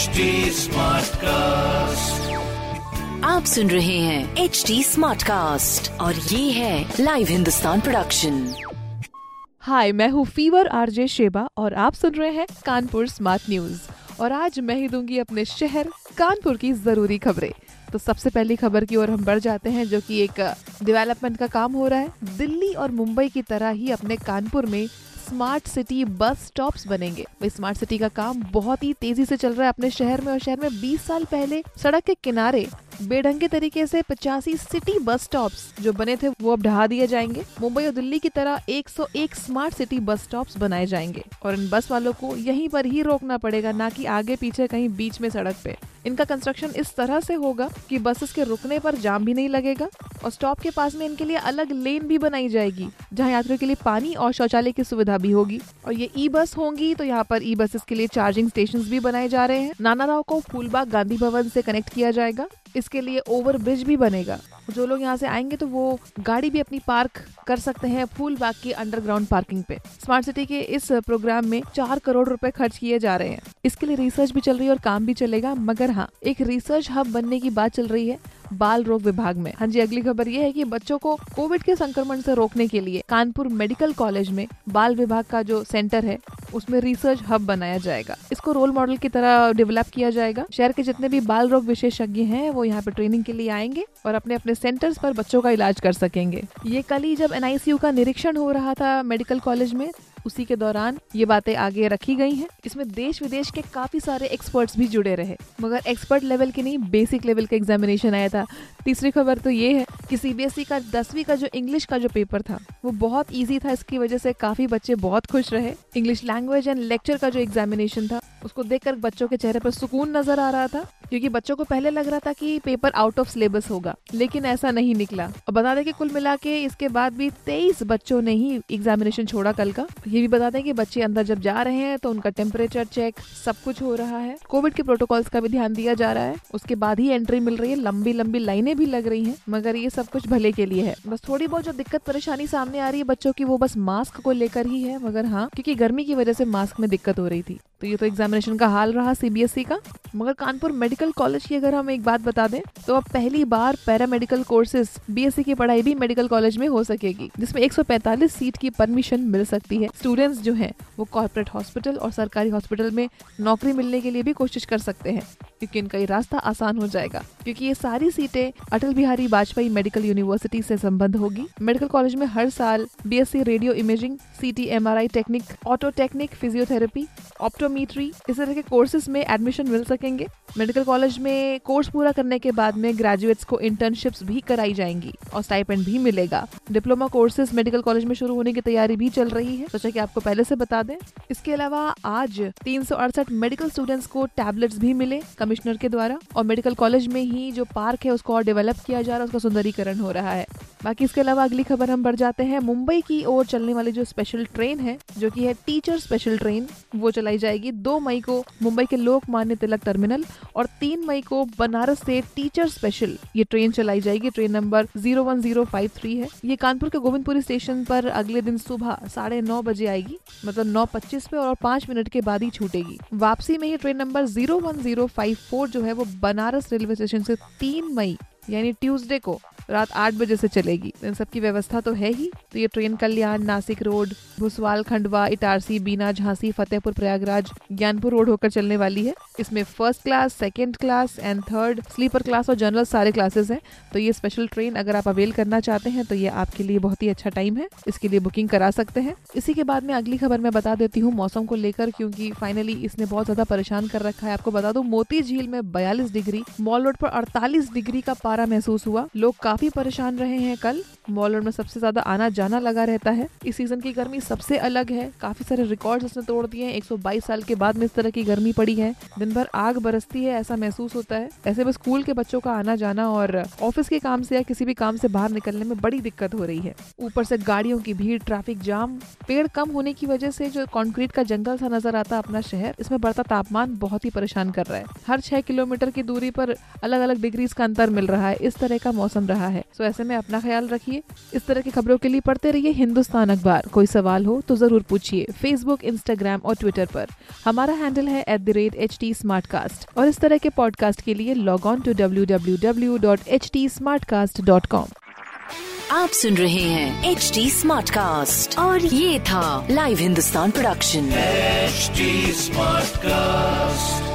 HD cast आप सुन रहे हैं एच डी स्मार्ट कास्ट और ये है लाइव हिंदुस्तान प्रोडक्शन हाय मैं हूँ फीवर आरजे शेबा और आप सुन रहे हैं कानपुर स्मार्ट न्यूज़ और आज मैं ही दूँगी अपने शहर कानपुर की ज़रूरी खबरें। तो सबसे पहली खबर की ओर हम बढ़ जाते हैं जो कि एक डेवलपमेंट का काम हो रहा है। दिल्ली और मुंबई की तरह ही अपने कानपुर में स्मार्ट सिटी बस स्टॉप्स बनेंगे। स्मार्ट सिटी का काम बहुत ही तेज़ी से चल रहा है अपने शहर में और शहर में 20 साल पहले सड़क के किनारे बेढंगे तरीके से पचासी सिटी बस स्टॉप जो बने थे, वो अब ढहा दिए जाएँगे। मुंबई और दिल्ली की तरह 101 स्मार्ट सिटी बस स्टॉप बनाए जाएँगे और इन बस वालों को यहीं पर ही रोकना पड़ेगा, ना कि आगे पीछे कहीं बीच में सड़क पे। इनका कंस्ट्रक्शन इस तरह से होगा कि बसेस के रुकने पर जाम भी नहीं लगेगा और स्टॉप के पास में इनके लिए अलग लेन भी बनाई जाएगी, जहाँ यात्रियों के लिए पानी और शौचालय की सुविधा भी होगी। और ये ई बस होंगी तो यहाँ पर ई बसेस के लिए चार्जिंग स्टेशन भी बनाए जा रहे हैं। नाना राव को फूलबाग गांधी भवन से कनेक्ट किया जाएगा। इसके लिए ओवर ब्रिज भी बनेगा। जो लोग यहाँ से आएँगे तो वो गाड़ी भी अपनी पार्क कर सकते हैं फूल बाग की अंडरग्राउंड पार्किंग पे। स्मार्ट सिटी के इस प्रोग्राम में चार करोड़ रुपए खर्च किए जा रहे हैं। इसके लिए रिसर्च भी चल रही है और काम भी चलेगा, मगर हाँ एक रिसर्च हब बनने की बात चल रही है। बाल रोग विभाग में। हाँ जी, अगली खबर ये है कि बच्चों को कोविड के संक्रमण से रोकने के लिए कानपुर मेडिकल कॉलेज में बाल विभाग का जो सेंटर है, उसमें रिसर्च हब बनाया जाएगा। इसको रोल मॉडल की तरह डेवलप किया जाएगा। शहर के जितने भी बाल रोग विशेषज्ञ हैं, वो यहाँ पे ट्रेनिंग के लिए आएँगे और अपने अपने सेंटर्स पर बच्चों का इलाज कर सकेंगे। ये कल ही जब एनआईसीयू का निरीक्षण हो रहा था मेडिकल कॉलेज में उसी के दौरान ये बातें आगे रखी गई हैं। इसमें देश विदेश के काफ़ी सारे एक्सपर्ट्स भी जुड़े रहे। मगर एक्सपर्ट लेवल के नहीं बेसिक लेवल का एग्जामिनेशन आया था। तीसरी खबर तो ये है कि सीबीएसई का दसवीं का जो इंग्लिश का जो पेपर था, वो बहुत ईजी था। इसकी वजह से काफ़ी बच्चे बहुत खुश रहे। इंग्लिश लैंग्वेज एंड लेक्चर का जो एग्जामिनेशन था, उसको देखकर बच्चों के चेहरे पर सुकून नज़र आ रहा था। क्योंकि बच्चों को पहले लग रहा था कि पेपर आउट ऑफ़ सिलेबस होगा, लेकिन ऐसा नहीं निकला। और बता दें कि कुल मिला के इसके बाद भी तेईस बच्चों ने ही एग्जामिनेशन छोड़ा कल का। ये भी बता दें कि बच्चे अंदर जब जा रहे हैं तो उनका टेम्परेचर चेक सब कुछ हो रहा है। कोविड के प्रोटोकॉल्स का भी ध्यान दिया जा रहा है। उसके बाद ही एंट्री मिल रही है लंबी लंबी लाइनें भी लग रही है, मगर ये सब कुछ भले के लिए है। बस थोड़ी बहुत जो दिक्कत परेशानी सामने आ रही है बच्चों की, वो बस मास्क को लेकर ही है, मगर हाँ क्योंकि गर्मी की वजह से मास्क में दिक्कत हो रही थी। तो ये तो एग्जामिनेशन का हाल रहा सीबीएसई का। मगर कानपुर मेडिकल कॉलेज की अगर हम एक बात बता दें तो अब पहली बार पैरामेडिकल कोर्सेज बीएससी की पढ़ाई भी मेडिकल कॉलेज में हो सकेगी, जिसमें 145 सीट की परमिशन मिल सकती है। स्टूडेंट्स जो हैं, वो कॉर्पोरेट हॉस्पिटल और सरकारी हॉस्पिटल में नौकरी मिलने के लिए भी कोशिश कर सकते हैं। क्योंकि इनका ये रास्ता आसान हो जाएगा। क्योंकि ये सारी सीटें अटल बिहारी वाजपेयी मेडिकल यूनिवर्सिटी से संबंध होगी। मेडिकल कॉलेज में हर साल BSc radio imaging CT MRI technique auto technique physiotherapy, optometry इस तरह के कोर्सेज में एडमिशन मिल सकेंगे। मेडिकल कॉलेज में कोर्स पूरा करने के बाद में ग्रेजुएट्स को इंटर्नशिप्स भी कराई जाएँगी और स्टाइपेंड भी मिलेगा। डिप्लोमा कोर्सेज मेडिकल कॉलेज में शुरू होने की तैयारी भी चल रही है। सोचा कि आपको पहले से बता दें। इसके अलावा आज तीन सौ अड़सठ मेडिकल स्टूडेंट्स को टैबलेट्स भी मिले। कमिश्नर के द्वारा और मेडिकल कॉलेज में ही जो पार्क है उसको और डेवलप किया जा रहा है, उसका सुंदरीकरण हो रहा है। बाकी इसके अलावा अगली खबर हम बढ़ जाते हैं। मुंबई की ओर चलने वाली जो स्पेशल ट्रेन है, जो कि है टीचर स्पेशल ट्रेन वो चलाई जाएगी। दो मई को मुंबई के लोकमान्य तिलक टर्मिनल और तीन मई को बनारस से टीचर स्पेशल ये ट्रेन चलाई जाएगी। Train number zero one zero five three है। ये कानपुर के गोविंदपुरी स्टेशन पर अगले दिन सुबह साढ़े नौ बजे आएगी मतलब नौ पच्चीस पे और पाँच मिनट के बाद ही छूटेगी। वापसी में ये train number zero one zero five four जो है, वो बनारस रेलवे स्टेशन से तीन मई, यानी ट्यूसडे को रात आठ बजे से चलेगी। इन सबकी व्यवस्था तो है ही। तो ये train Kalyan, Nashik Road, Bhusawal, Khandwa, Itarsi, Bina, Jhansi, Fatehpur, Prayagraj, Gyanpur Road होकर चलने वाली है। इसमें first class second class and third sleeper class और जनरल सारे क्लासेस हैं। तो ये स्पेशल ट्रेन अगर आप अवेल करना चाहते हैं तो ये आपके लिए बहुत ही अच्छा टाइम है। इसके लिए बुकिंग करा सकते हैं। इसी के बाद में अगली खबर मैं बता देती हूँ मौसम को लेकर, क्योंकि फाइनली इसने बहुत ज़्यादा परेशान कर रखा है। आपको बता दू मोती झील में बयालीस डिग्री, मॉल रोड पर अड़तालीस डिग्री का पारा महसूस हुआ। लोग काफ़ी परेशान रहे हैं कल? मॉल में सबसे ज़्यादा आना जाना लगा रहता है। इस सीज़न की गर्मी सबसे अलग है। काफ़ी सारे रिकॉर्ड उसने तोड़ दिए हैं। 122 साल के बाद में इस तरह की गर्मी पड़ी है। दिन भर आग बरसती है, ऐसा महसूस होता है। ऐसे में स्कूल के बच्चों का आना जाना और ऑफ़िस के काम से या किसी भी काम से बाहर निकलने में बड़ी दिक्कत हो रही है। ऊपर से गाड़ियों की भीड़ ट्रैफ़िक जाम पेड़ कम होने की वजह से जो कॉन्क्रीट का जंगल सा नज़र आता अपना शहर, इसमें बढ़ता तापमान बहुत ही परेशान कर रहा है। हर छह किलोमीटर की दूरी पर अलग अलग डिग्रीज का अंतर मिल रहा है। इस तरह का मौसम रहा है। सो ऐसे में अपना ख्याल रखिए। रहिए इस तरह की खबरों के लिए पढ़ते रहिए हिंदुस्तान अखबार। कोई सवाल हो तो ज़रूर पूछिए फेसबुक इंस्टाग्राम और ट्विटर पर। हमारा हैंडल है at the rate H T और इस तरह के पॉडकास्ट के लिए log on to W W W dot H T dot com आप सुन रहे हैं एच टी स्मार्ट कास्ट और ये था live Hindustan production HD Smartcast.